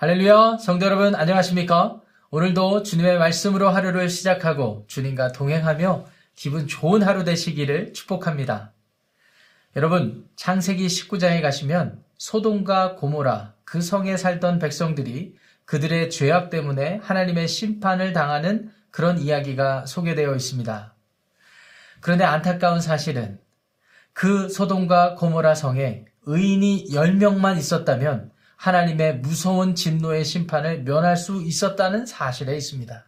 할렐루야, 성도 여러분 안녕하십니까? 오늘도 주님의 말씀으로 하루를 시작하고 주님과 동행하며 기분 좋은 하루 되시기를 축복합니다. 여러분, 창세기 19장에 가시면 소돔과 고모라 그 성에 살던 백성들이 그들의 죄악 때문에 하나님의 심판을 당하는 그런 이야기가 소개되어 있습니다. 그런데 안타까운 사실은 그 소돔과 고모라 성에 의인이 10명만 있었다면 하나님의 무서운 진노의 심판을 면할 수 있었다는 사실에 있습니다.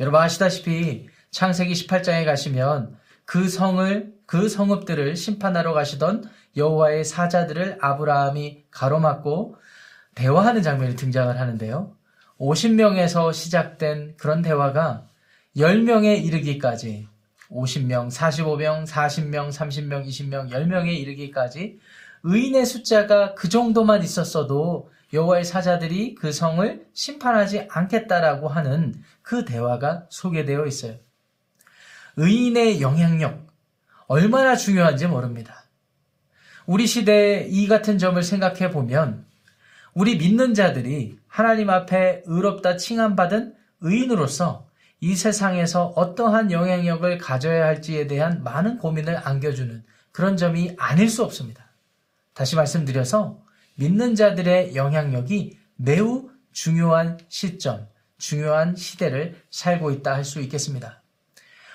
여러분 아시다시피 창세기 18장에 가시면 그 성을 그 성읍들을 심판하러 가시던 여호와의 사자들을 아브라함이 가로막고 대화하는 장면이 등장을 하는데요. 50명에서 시작된 그런 대화가 10명에 이르기까지 50명, 45명, 40명, 30명, 20명, 10명에 이르기까지 의인의 숫자가 그 정도만 있었어도 여호와의 사자들이 그 성을 심판하지 않겠다라고 하는 그 대화가 소개되어 있어요. 의인의 영향력 얼마나 중요한지 모릅니다. 우리 시대의 이 같은 점을 생각해 보면 우리 믿는 자들이 하나님 앞에 의롭다 칭함받은 의인으로서 이 세상에서 어떠한 영향력을 가져야 할지에 대한 많은 고민을 안겨주는 그런 점이 아닐 수 없습니다. 다시 말씀드려서 믿는 자들의 영향력이 매우 중요한 시점, 중요한 시대를 살고 있다 할 수 있겠습니다.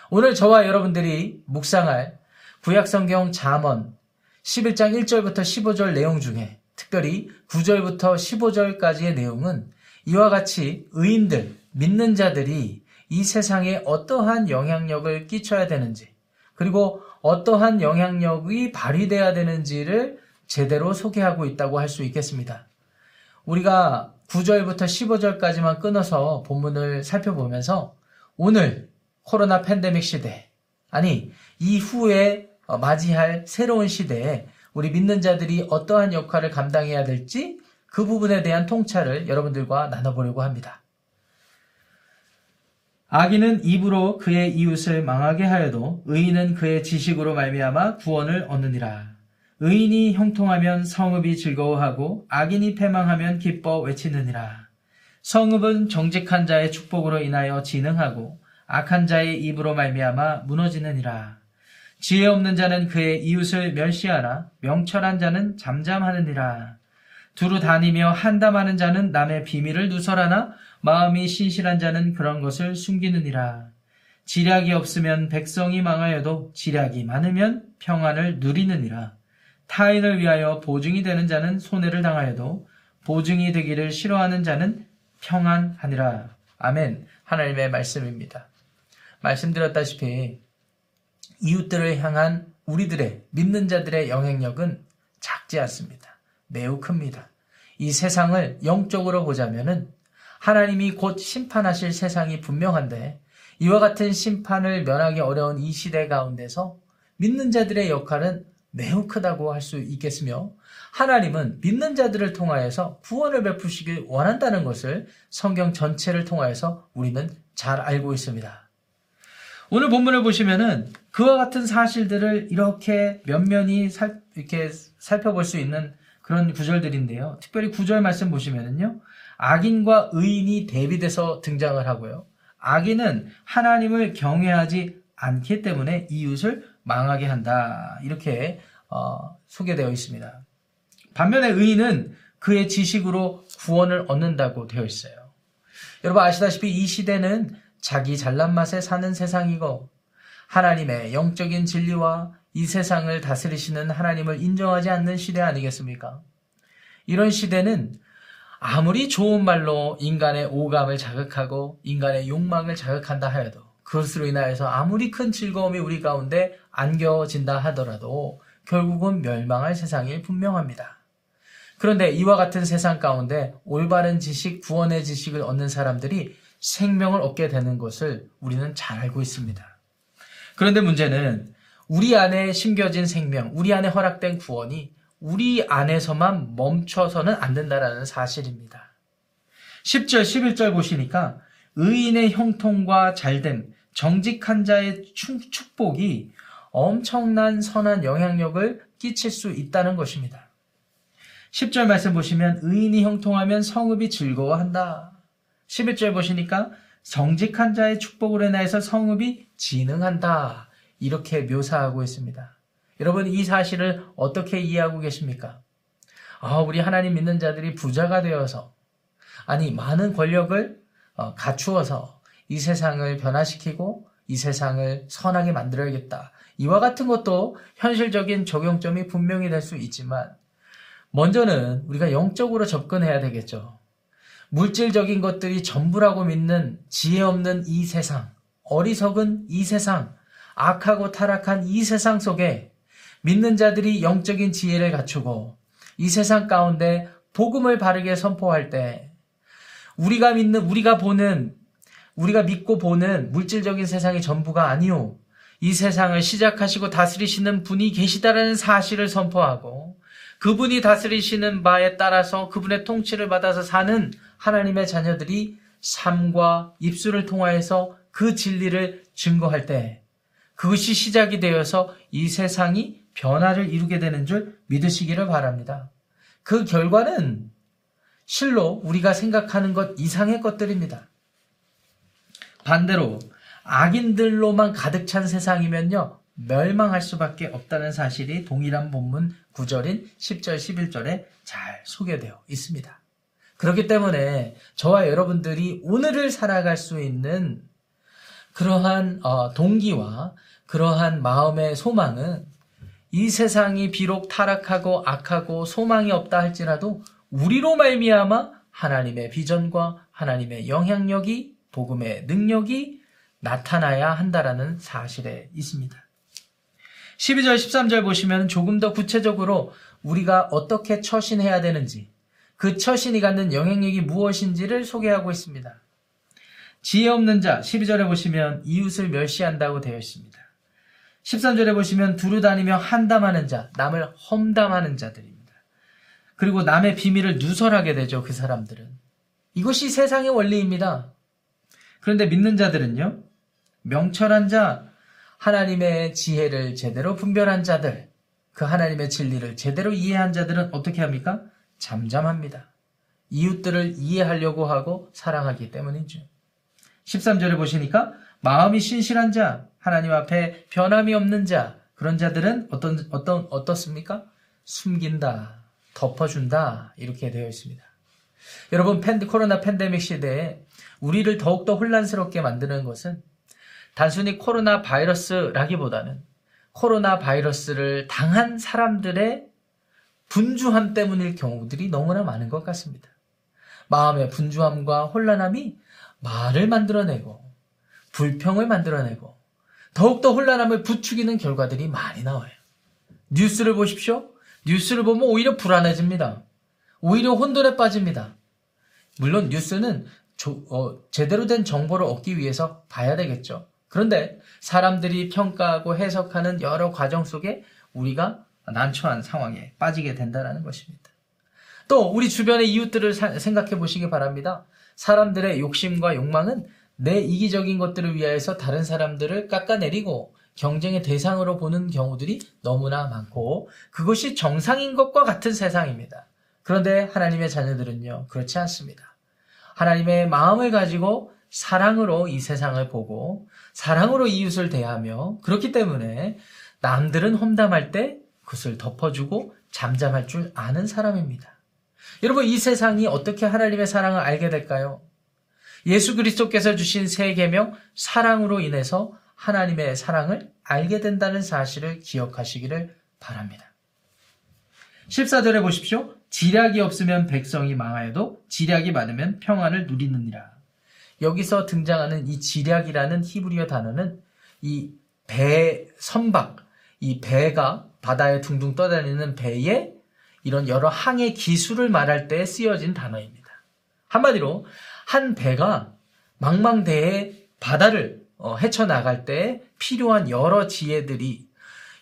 오늘 저와 여러분들이 묵상할 구약성경 잠언 11장 1절부터 15절 내용 중에 특별히 9절부터 15절까지의 내용은 이와 같이 의인들, 믿는 자들이 이 세상에 어떠한 영향력을 끼쳐야 되는지, 그리고 어떠한 영향력이 발휘돼야 되는지를 제대로 소개하고 있다고 할 수 있겠습니다. 우리가 9절부터 15절까지만 끊어서 본문을 살펴보면서 오늘 코로나 팬데믹 시대, 아니, 이후에 맞이할 새로운 시대에 우리 믿는 자들이 어떠한 역할을 감당해야 될지 그 부분에 대한 통찰을 여러분들과 나눠보려고 합니다. 악인은 입으로 그의 이웃을 망하게 하여도 의인은 그의 지식으로 말미암아 구원을 얻느니라. 의인이 형통하면 성읍이 즐거워하고 악인이 패망하면 기뻐 외치느니라. 성읍은 정직한 자의 축복으로 인하여 진흥하고 악한 자의 입으로 말미암아 무너지느니라. 지혜 없는 자는 그의 이웃을 멸시하나 명철한 자는 잠잠하느니라. 두루 다니며 한담하는 자는 남의 비밀을 누설하나 마음이 신실한 자는 그런 것을 숨기느니라. 지략이 없으면 백성이 망하여도 지략이 많으면 평안을 누리느니라. 타인을 위하여 보증이 되는 자는 손해를 당하여도 보증이 되기를 싫어하는 자는 평안하니라. 아멘. 하나님의 말씀입니다. 말씀드렸다시피 이웃들을 향한 우리들의 믿는 자들의 영향력은 작지 않습니다. 매우 큽니다. 이 세상을 영적으로 보자면은 하나님이 곧 심판하실 세상이 분명한데 이와 같은 심판을 면하기 어려운 이 시대 가운데서 믿는 자들의 역할은 매우 크다고 할 수 있겠으며 하나님은 믿는 자들을 통하여서 구원을 베푸시길 원한다는 것을 성경 전체를 통하여서 우리는 잘 알고 있습니다. 오늘 본문을 보시면은 그와 같은 사실들을 이렇게 면면히 살, 이렇게 살펴볼 수 있는 그런 구절들인데요. 특별히 구절 말씀 보시면은요. 악인과 의인이 대비돼서 등장을 하고요. 악인은 하나님을 경외하지 않기 때문에 이웃을 망하게 한다. 이렇게 어, 소개되어 있습니다. 반면에 의인은 그의 지식으로 구원을 얻는다고 되어 있어요. 여러분 아시다시피 이 시대는 자기 잘난 맛에 사는 세상이고 하나님의 영적인 진리와 이 세상을 다스리시는 하나님을 인정하지 않는 시대 아니겠습니까? 이런 시대는 아무리 좋은 말로 인간의 오감을 자극하고 인간의 욕망을 자극한다 하여도 그것으로 인하여서 아무리 큰 즐거움이 우리 가운데 안겨진다 하더라도 결국은 멸망할 세상이 분명합니다. 그런데 이와 같은 세상 가운데 올바른 지식, 구원의 지식을 얻는 사람들이 생명을 얻게 되는 것을 우리는 잘 알고 있습니다. 그런데 문제는 우리 안에 심겨진 생명, 우리 안에 허락된 구원이 우리 안에서만 멈춰서는 안 된다라는 사실입니다. 10절, 11절 보시니까 의인의 형통과 잘됨, 정직한 자의 축복이 엄청난 선한 영향력을 끼칠 수 있다는 것입니다. 10절 말씀 보시면 의인이 형통하면 성읍이 즐거워한다. 11절 보시니까 정직한 자의 축복으로 인하여서 성읍이 진흥한다. 이렇게 묘사하고 있습니다. 여러분 이 사실을 어떻게 이해하고 계십니까? 아, 우리 하나님 믿는 자들이 부자가 되어서 아니 많은 권력을 어, 갖추어서 이 세상을 변화시키고 이 세상을 선하게 만들어야겠다. 이와 같은 것도 현실적인 적용점이 분명히 될 수 있지만 먼저는 우리가 영적으로 접근해야 되겠죠. 물질적인 것들이 전부라고 믿는 지혜 없는 이 세상, 어리석은 이 세상, 악하고 타락한 이 세상 속에 믿는 자들이 영적인 지혜를 갖추고 이 세상 가운데 복음을 바르게 선포할 때 우리가 믿는, 우리가 보는, 우리가 믿고 보는 물질적인 세상이 전부가 아니오. 이 세상을 시작하시고 다스리시는 분이 계시다라는 사실을 선포하고 그분이 다스리시는 바에 따라서 그분의 통치를 받아서 사는 하나님의 자녀들이 삶과 입술을 통하여서 그 진리를 증거할 때 그것이 시작이 되어서 이 세상이 변화를 이루게 되는 줄 믿으시기를 바랍니다. 그 결과는 실로 우리가 생각하는 것 이상의 것들입니다. 반대로 악인들로만 가득 찬 세상이면요. 멸망할 수밖에 없다는 사실이 동일한 본문 9절인 10절, 11절에 잘 소개되어 있습니다. 그렇기 때문에 저와 여러분들이 오늘을 살아갈 수 있는 그러한 어, 동기와 그러한 마음의 소망은 이 세상이 비록 타락하고 악하고 소망이 없다 할지라도 우리로 말미암아 하나님의 비전과 하나님의 영향력이 복음의 능력이 나타나야 한다라는 사실에 있습니다. 12절, 13절 보시면 조금 더 구체적으로 우리가 어떻게 처신해야 되는지, 그 처신이 갖는 영향력이 무엇인지를 소개하고 있습니다. 지혜 없는 자, 12절에 보시면 이웃을 멸시한다고 되어 있습니다. 13절에 보시면 두루 다니며 한담하는 자, 남을 험담하는 자들입니다. 그리고 남의 비밀을 누설하게 되죠, 그 사람들은. 이것이 세상의 원리입니다. 그런데 믿는 자들은요, 명철한 자, 하나님의 지혜를 제대로 분별한 자들, 그 하나님의 진리를 제대로 이해한 자들은 어떻게 합니까? 잠잠합니다. 이웃들을 이해하려고 하고 사랑하기 때문이죠. 13절에 보시니까 마음이 신실한 자, 하나님 앞에 변함이 없는 자, 그런 자들은 어떤, 어떤, 어떻습니까? 숨긴다, 덮어준다, 이렇게 되어 있습니다. 여러분, 팬, 코로나 팬데믹 시대에 우리를 더욱더 혼란스럽게 만드는 것은 단순히 코로나 바이러스라기보다는 코로나 바이러스를 당한 사람들의 분주함 때문일 경우들이 너무나 많은 것 같습니다. 마음의 분주함과 혼란함이 말을 만들어내고 불평을 만들어내고 더욱더 혼란함을 부추기는 결과들이 많이 나와요. 뉴스를 보십시오. 뉴스를 보면 오히려 불안해집니다. 오히려 혼돈에 빠집니다. 물론 뉴스는 조, 어, 제대로 된 정보를 얻기 위해서 봐야 되겠죠. 그런데 사람들이 평가하고 해석하는 여러 과정 속에 우리가 난처한 상황에 빠지게 된다는 것입니다. 또 우리 주변의 이웃들을 사, 생각해 보시기 바랍니다. 사람들의 욕심과 욕망은 내 이기적인 것들을 위하여서 다른 사람들을 깎아내리고 경쟁의 대상으로 보는 경우들이 너무나 많고 그것이 정상인 것과 같은 세상입니다. 그런데 하나님의 자녀들은요, 그렇지 않습니다. 하나님의 마음을 가지고 사랑으로 이 세상을 보고 사랑으로 이웃을 대하며 그렇기 때문에 남들은 험담할 때 그것을 덮어주고 잠잠할 줄 아는 사람입니다. 여러분 이 세상이 어떻게 하나님의 사랑을 알게 될까요? 예수 그리스도께서 주신 세 계명 사랑으로 인해서 하나님의 사랑을 알게 된다는 사실을 기억하시기를 바랍니다. 14절에 보십시오. 지략이 없으면 백성이 망하여도 지략이 많으면 평안을 누리느니라. 여기서 등장하는 이 지략이라는 히브리어 단어는 이 배 선박, 이 배가 바다에 둥둥 떠다니는 배에 이런 여러 항해 기술을 말할 때 쓰여진 단어입니다. 한마디로 한 배가 망망대해 바다를 어, 헤쳐나갈 때 필요한 여러 지혜들이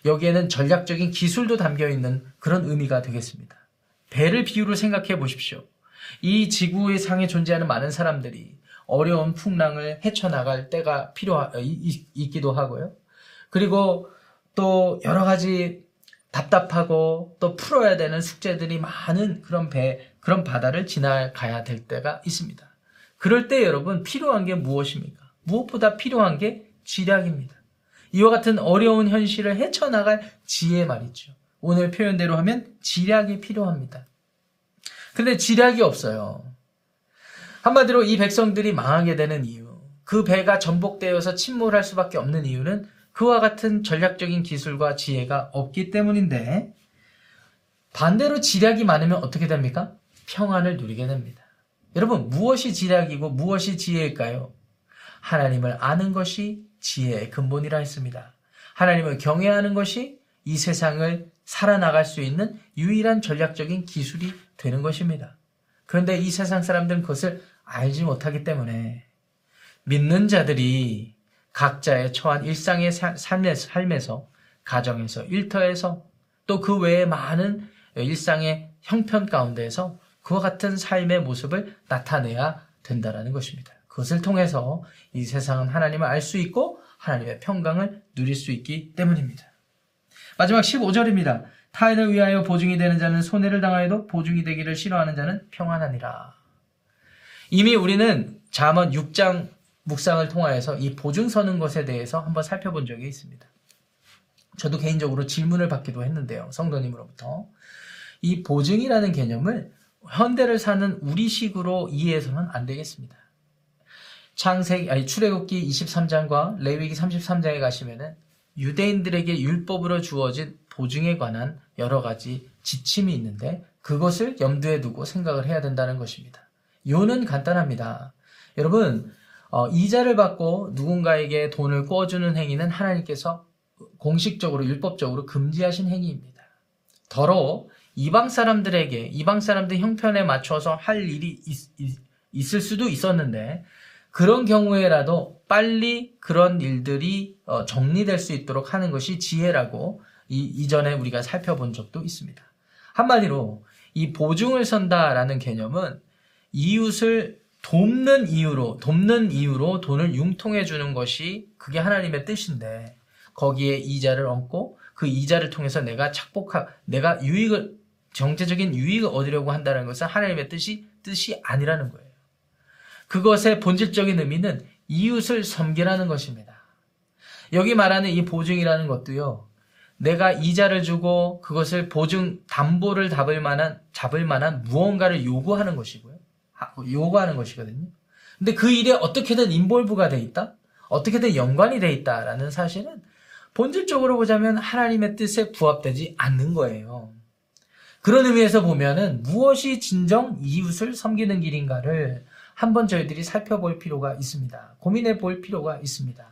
여기에는 전략적인 기술도 담겨 있는 그런 의미가 되겠습니다. 배를 비유로 생각해 보십시오. 이 지구의 상에 존재하는 많은 사람들이 어려운 풍랑을 헤쳐나갈 때가 필요, 어, 있기도 하고요. 그리고 또 여러 가지 답답하고 또 풀어야 되는 숙제들이 많은 그런 배, 그런 바다를 지나가야 될 때가 있습니다. 그럴 때 여러분 필요한 게 무엇입니까? 무엇보다 필요한 게 지략입니다. 이와 같은 어려운 현실을 헤쳐나갈 지혜 말이죠. 오늘 표현대로 하면 지략이 필요합니다. 근데 지략이 없어요. 한마디로 이 백성들이 망하게 되는 이유, 그 배가 전복되어서 침몰할 수밖에 없는 이유는 그와 같은 전략적인 기술과 지혜가 없기 때문인데 반대로 지략이 많으면 어떻게 됩니까? 평안을 누리게 됩니다. 여러분 무엇이 지략이고 무엇이 지혜일까요? 하나님을 아는 것이 지혜의 근본이라 했습니다. 하나님을 경외하는 것이 이 세상을 살아나갈 수 있는 유일한 전략적인 기술이 되는 것입니다. 그런데 이 세상 사람들은 그것을 알지 못하기 때문에 믿는 자들이 각자의 처한 일상의 삶에서, 가정에서 일터에서 또 그 외에 많은 일상의 형편 가운데에서 그와 같은 삶의 모습을 나타내야 된다라는 것입니다. 그것을 통해서 이 세상은 하나님을 알 수 있고 하나님의 평강을 누릴 수 있기 때문입니다. 마지막 15절입니다. 타인을 위하여 보증이 되는 자는 손해를 당하여도 보증이 되기를 싫어하는 자는 평안하니라. 이미 우리는 잠언 6장 묵상을 통하여서 이 보증 서는 것에 대해서 한번 살펴본 적이 있습니다. 저도 개인적으로 질문을 받기도 했는데요. 성도님으로부터. 이 보증이라는 개념을 현대를 사는 우리식으로 이해해서는 안 되겠습니다. 창세기, 아니, 출애굽기 23장과 레위기 33장에 가시면은 유대인들에게 율법으로 주어진 보증에 관한 여러 가지 지침이 있는데 그것을 염두에 두고 생각을 해야 된다는 것입니다. 요는 간단합니다. 여러분, 어, 이자를 받고 누군가에게 돈을 꿔주는 행위는 하나님께서 공식적으로 율법적으로 금지하신 행위입니다. 더러 이방 사람들에게 이방 사람들 형편에 맞춰서 할 일이 있, 을 수도 있었는데 그런 경우에라도 빨리 그런 일들이 어, 정리될 수 있도록 하는 것이 지혜라고 이, 이전에 우리가 살펴본 적도 있습니다. 한마디로 이 보증을 선다라는 개념은 이웃을 돕는 이유로 돕는 이유로 돈을 융통해 주는 것이 그게 하나님의 뜻인데 거기에 이자를 얹고 그 이자를 통해서 내가 착복하 내가 유익을 경제적인 유익을 얻으려고 한다는 것은 하나님의 뜻이 뜻이 아니라는 거예요. 그것의 본질적인 의미는 이웃을 섬기라는 것입니다. 여기 말하는 이 보증이라는 것도요. 내가 이자를 주고 그것을 보증 담보를 잡을 만한 잡을 만한 무언가를 요구하는 것이고요. 요구하는 것이거든요. 근데 그 일에 어떻게든 인볼브가 돼 있다? 어떻게든 연관이 돼 있다라는 사실은 본질적으로 보자면 하나님의 뜻에 부합되지 않는 거예요. 그런 의미에서 보면은 무엇이 진정 이웃을 섬기는 길인가를 한번 저희들이 살펴볼 필요가 있습니다. 고민해 볼 필요가 있습니다.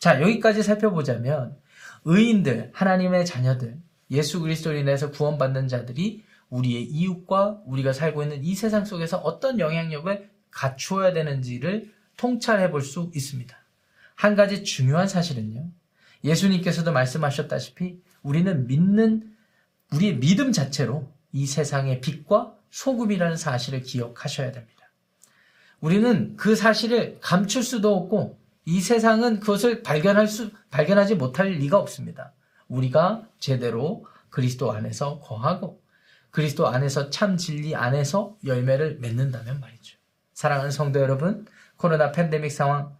자, 여기까지 살펴보자면 의인들, 하나님의 자녀들, 예수 그리스도로 인해서 구원받는 자들이 우리의 이웃과 우리가 살고 있는 이 세상 속에서 어떤 영향력을 갖추어야 되는지를 통찰해 볼 수 있습니다. 한 가지 중요한 사실은요. 예수님께서도 말씀하셨다시피 우리는 믿는 우리의 믿음 자체로 이 세상의 빛과 소금이라는 사실을 기억하셔야 됩니다. 우리는 그 사실을 감출 수도 없고 이 세상은 그것을 발견할 수 발견하지 못할 리가 없습니다. 우리가 제대로 그리스도 안에서 거하고 그리스도 안에서 참 진리 안에서 열매를 맺는다면 말이죠. 사랑하는 성도 여러분, 코로나 팬데믹 상황,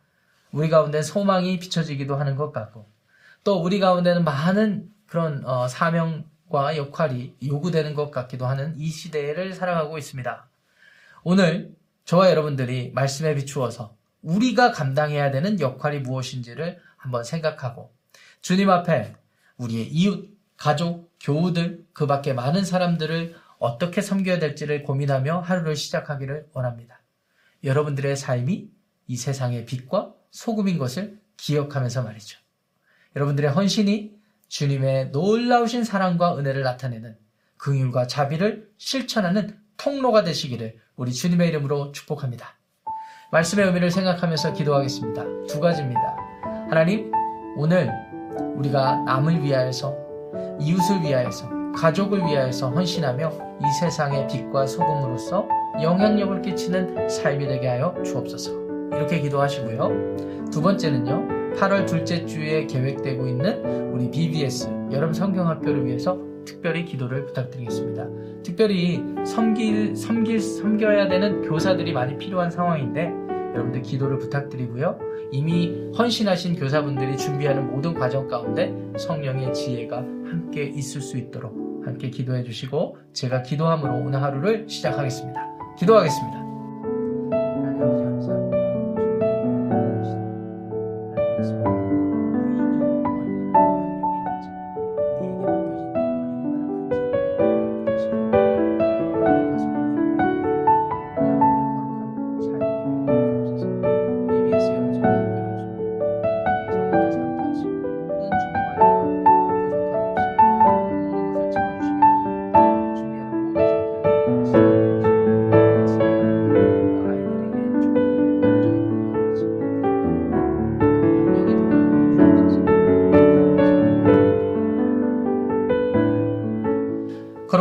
우리 가운데 소망이 비춰지기도 하는 것 같고, 또 우리 가운데는 많은 그런 어, 사명과 역할이 요구되는 것 같기도 하는 이 시대를 살아가고 있습니다. 오늘 저와 여러분들이 말씀에 비추어서 우리가 감당해야 되는 역할이 무엇인지를 한번 생각하고 주님 앞에 우리의 이웃, 가족, 교우들, 그 밖에 많은 사람들을 어떻게 섬겨야 될지를 고민하며 하루를 시작하기를 원합니다. 여러분들의 삶이 이 세상의 빛과 소금인 것을 기억하면서 말이죠. 여러분들의 헌신이 주님의 놀라우신 사랑과 은혜를 나타내는 긍휼과 자비를 실천하는 통로가 되시기를 우리 주님의 이름으로 축복합니다. 말씀의 의미를 생각하면서 기도하겠습니다. 두 가지입니다. 하나님, 오늘 우리가 남을 위하여서 이웃을 위하여서 가족을 위하여서 헌신하며 이 세상의 빛과 소금으로서 영향력을 끼치는 삶이 되게 하여 주옵소서. 이렇게 기도하시고요. 두 번째는요. 8월 둘째 주에 계획되고 있는 우리 BBS 여름 성경학교를 위해서 특별히 기도를 부탁드리겠습니다. 특별히 섬길, 섬길, 섬겨야 되는 교사들이 많이 필요한 상황인데 여러분들 기도를 부탁드리고요. 이미 헌신하신 교사분들이 준비하는 모든 과정 가운데 성령의 지혜가 함께 있을 수 있도록 함께 기도해 주시고 제가 기도함으로 오늘 하루를 시작하겠습니다. 기도하겠습니다. 하나님 아버지 감사합니다.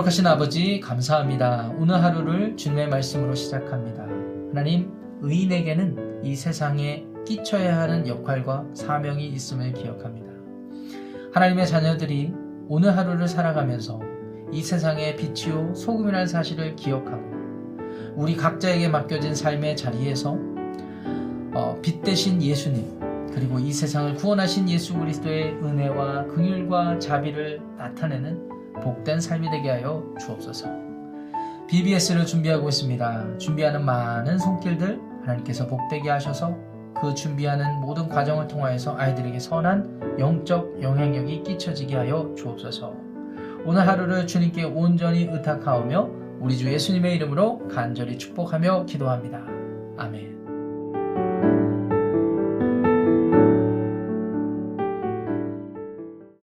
거룩하신 아버지 감사합니다. 오늘 하루를 주님의 말씀으로 시작합니다. 하나님 의인에게는 이 세상에 끼쳐야 하는 역할과 사명이 있음을 기억합니다. 하나님의 자녀들이 오늘 하루를 살아가면서 이 세상의 빛이요 소금이라는 사실을 기억하고 우리 각자에게 맡겨진 삶의 자리에서 어, 빛 대신 예수님 그리고 이 세상을 구원하신 예수 그리스도의 은혜와 긍휼과 자비를 나타내는 복된 삶이 되게 하여 주옵소서. BBS를 준비하고 있습니다. 준비하는 많은 손길들 하나님께서 복되게 하셔서 그 준비하는 모든 과정을 통하여서 아이들에게 선한 영적 영향력이 끼쳐지게 하여 주옵소서. 오늘 하루를 주님께 온전히 의탁하오며 우리 주 예수님의 이름으로 간절히 축복하며 기도합니다. 아멘.